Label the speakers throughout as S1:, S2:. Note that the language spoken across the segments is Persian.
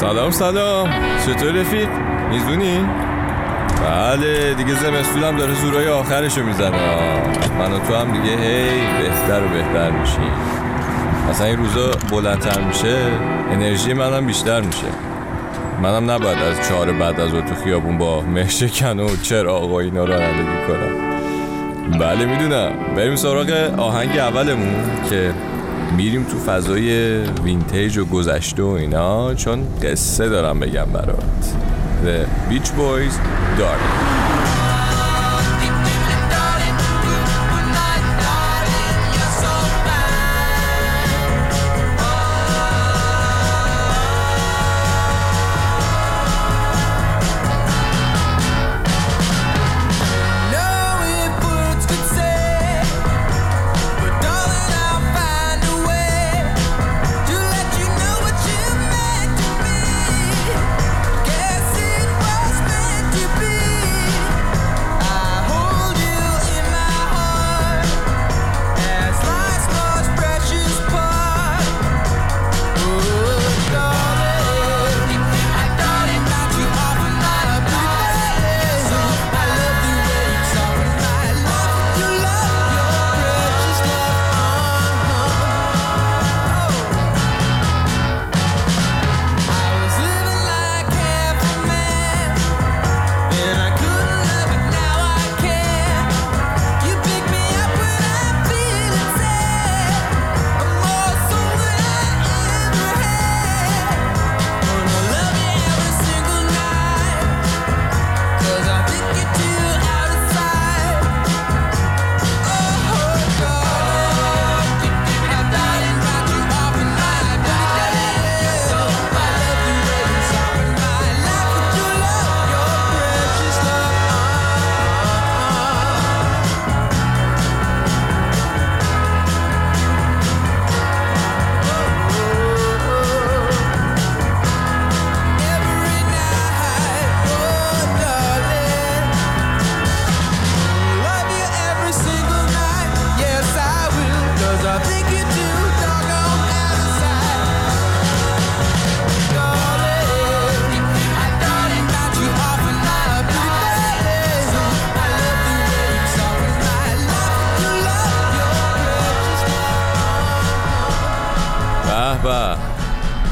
S1: سلام سلام. چطور رفیق؟ میزونی؟ بله دیگه زمستونم داره زورای آخرشو می‌زنه. من و تو هم دیگه هی بهتر و بهتر میشیم. اصلا این روزا بلندتر میشه انرژی منم بیشتر میشه. منم نباید از چهار بعد از تو خیابون با مهشکن و چراغ و اینا رانندگی کنم. بله می‌دونم. بریم سراغ آهنگ اولمون که میریم تو فضای وینتیج و گذشته و اینا چون قصه دارم بگم برات. The Beach Boys Darling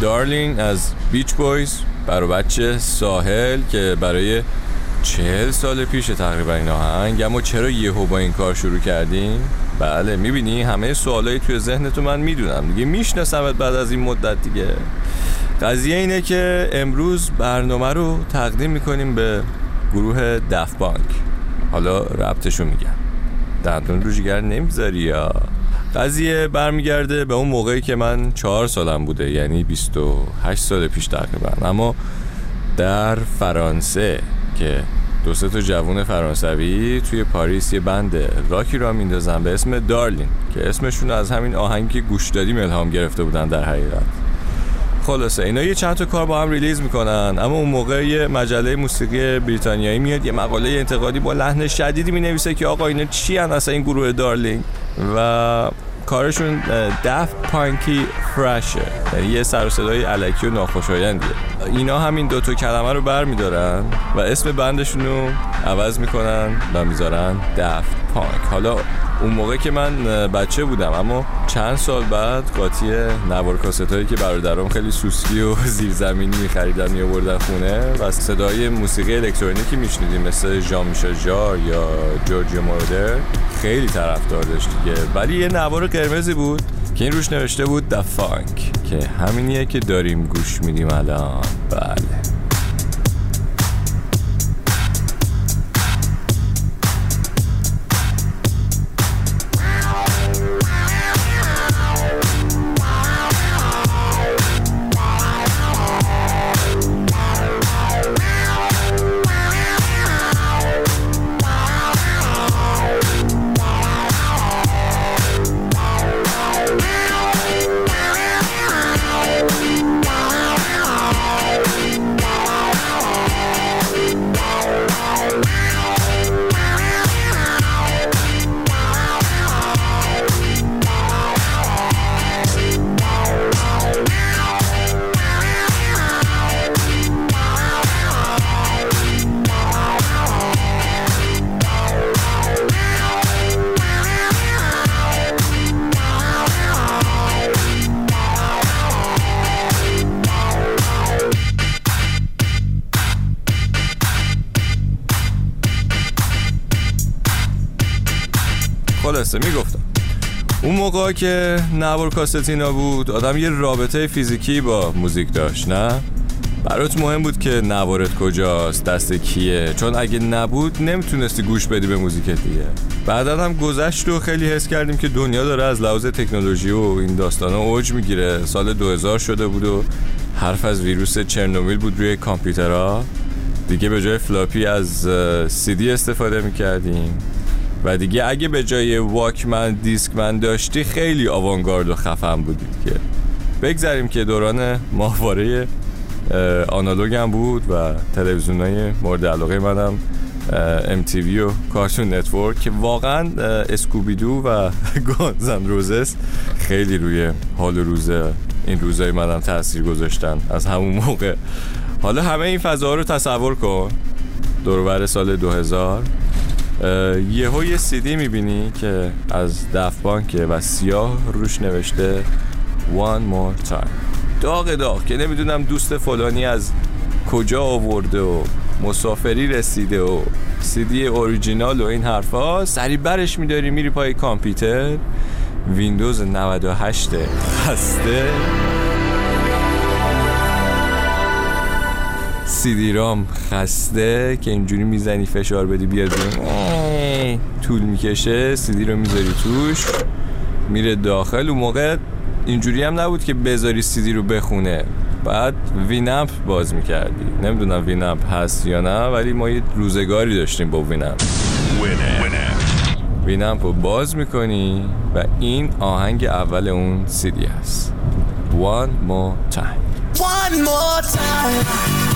S1: دارلینگ از بیچ بویز برای بچه ساحل که برای چهل سال پیش تقریبا این آهنگ اما چرا یهو با این کار شروع کردیم بله می‌بینی همه سوالایی توی ذهنتو من می‌دونم. دیگه میشناسمت بعد از این مدت دیگه. قضیه اینه که امروز برنامه رو تقدیم می‌کنیم به گروه دف بانک حالا ربطشو میگم. دندون رو جگر نمی‌ذاری یا؟ قضیه برمیگرده به اون موقعی که من چهار سالم بوده یعنی 28 سال پیش تقریبا. اما در فرانسه که دو سه تا جوون فرانسوی توی پاریس یه بند راکی را میندازن به اسم دارلین که اسمشون از همین آهنگی که گوش دادیم الهام گرفته بودن در حقیقت. خلاصه اینا یه چند تا کار با هم ریلیز می‌کنن اما اون موقع یه مجله موسیقی بریتانیایی میاد یه مقاله انتقادی با لحن شدیدی می‌نویسه که آقا اینا چی هن اصلا این گروه دارلینگ و کارشون دف پانکی فرشه. یعنی یه سر و صدای علکی و ناخوشایندیه. اینا همین دوتا کلمه رو بر میدارن و اسم بندشون رو عوض می‌کنن و می‌ذارن دف. پانک حالا اون موقع که من بچه بودم اما چند سال بعد قاطی نوار کاست هایی که برادرام خیلی سوسکی و زیرزمینی میخریدن میآوردن خونه و صدای موسیقی الکترونیکی میشنیدیم مثل ژان میشل جار یا جورجیو مورودر. خیلی طرفدار داشت دیگه. ولی یه نوار قرمزی بود که این روش نوشته بود د فانک که همینیه که داریم گوش میدیم الان. بله. قصه می‌گفتم. اون موقع که نوار کاست اینا بود آدم یه رابطه فیزیکی با موزیک داشت نه؟ برات مهم بود که نوارت کجاست دست کیه؟ چون اگه نبود نمی‌تونستی گوش بدی به موزیک دیگه. بعدا هم گذشت و خیلی حس کردیم که دنیا داره از لحاظ تکنولوژی و این داستان اوج می‌گیره. سال 2000 شده بود و حرف از ویروس چرنوبیل بود روی کامپیوترها. دیگه به جای فلاپی از سی دی استفاده می‌کردیم. و دیگه اگه به جای Walkman Discman داشتی خیلی آوانگارد و خفن بودید که. بگذاریم که دوران ماهواره آنالوگ هم بود و تلویزیون های مورد علاقه من MTV و Cartoon Network که واقعا Scooby-Doo و Guns N' Roses خیلی روی حال روز این روزای منم تاثیر گذاشتن از همون موقع. حالا همه این فضاها رو تصور کن. دورور سال 2000 یه سیدی می‌بینی که از دف بانکه و سیاه روش نوشته One more time. داغ داغ که نمی‌دونم دوست فلانی از کجا آورده و مسافری رسیده و سیدی اوریجینال و این حرفا. سری برش میداری میری پای کامپیوتر. ویندوز 98 هسته. سیدی رام خسته که اینجوری می‌زنی فشار بدی بیاد طول می‌کشه سیدی رو می‌ذاری توش میره داخل. و موقع اینجوری هم نبود که بذاری سیدی رو بخونه. بعد وینمپ باز می‌کردی. نمی‌دونم وینمپ هست یا نه ولی ما یه روزگاری داشتیم با وینمپ. وینمپ رو باز می‌کنی و این آهنگ اول اون سیدی هست. One more time. One more time.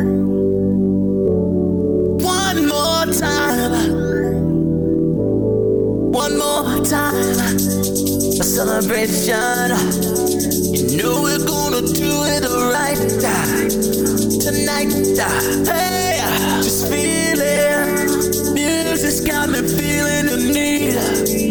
S2: Celebration. You know we're gonna do it right uh, tonight. Uh, hey, uh, just feel it. Music's got me feeling the. Need.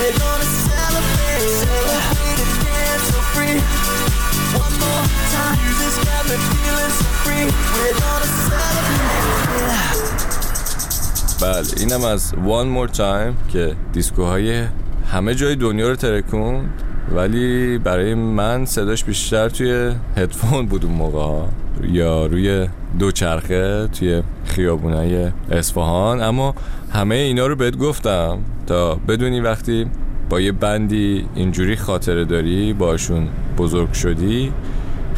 S2: We're gonna celebrate, celebrate, and dance so free. Celebrate.
S1: بله اینم از One More Time که دیسکوهای همه جای دنیا رو ترکوند ولی برای من صداش بیشتر توی هدفون بود اون موقع. یا روی دوچرخه توی خیابونای اصفهان اما همه اینا رو بهت گفتم تا بدونی وقتی با یه بندی اینجوری خاطره داری باشون بزرگ شدی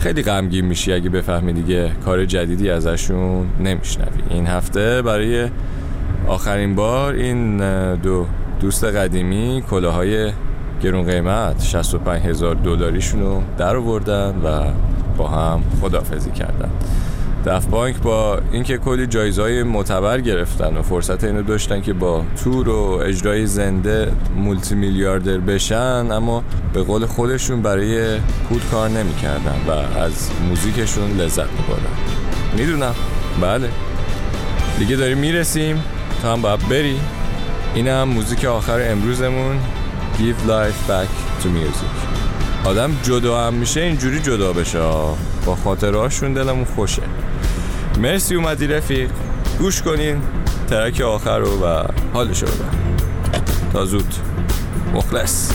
S1: خیلی غمگین میشی اگه بفهمی دیگه کار جدیدی ازشون نمیشنوی. این هفته برای آخرین بار این دو دوست قدیمی کلاهای گرون قیمت 65 هزار دلاریشون رو در آوردن و با هم خدافزی کردن. دف بانک با اینکه کلی جایزهای معتبر گرفتن و فرصت اینو داشتن که با تور و اجرای زنده مولتی میلیاردر بشن اما به قول خودشون برای پول کار نمی‌کردن و از موزیکشون لذت میبردن. می‌دونم. بله. دیگه داریم می‌رسیم. تا هم باید بری. اینم موزیک آخر امروزمون. Give life back to music. آدم جدا هم میشه اینجوری جدا بشه. با خاطرهاشون دلمون خوشه. مرسی اومدی رفیق. گوش کنین. ترک آخر رو و حالشو ببر. تا زود. مخلص.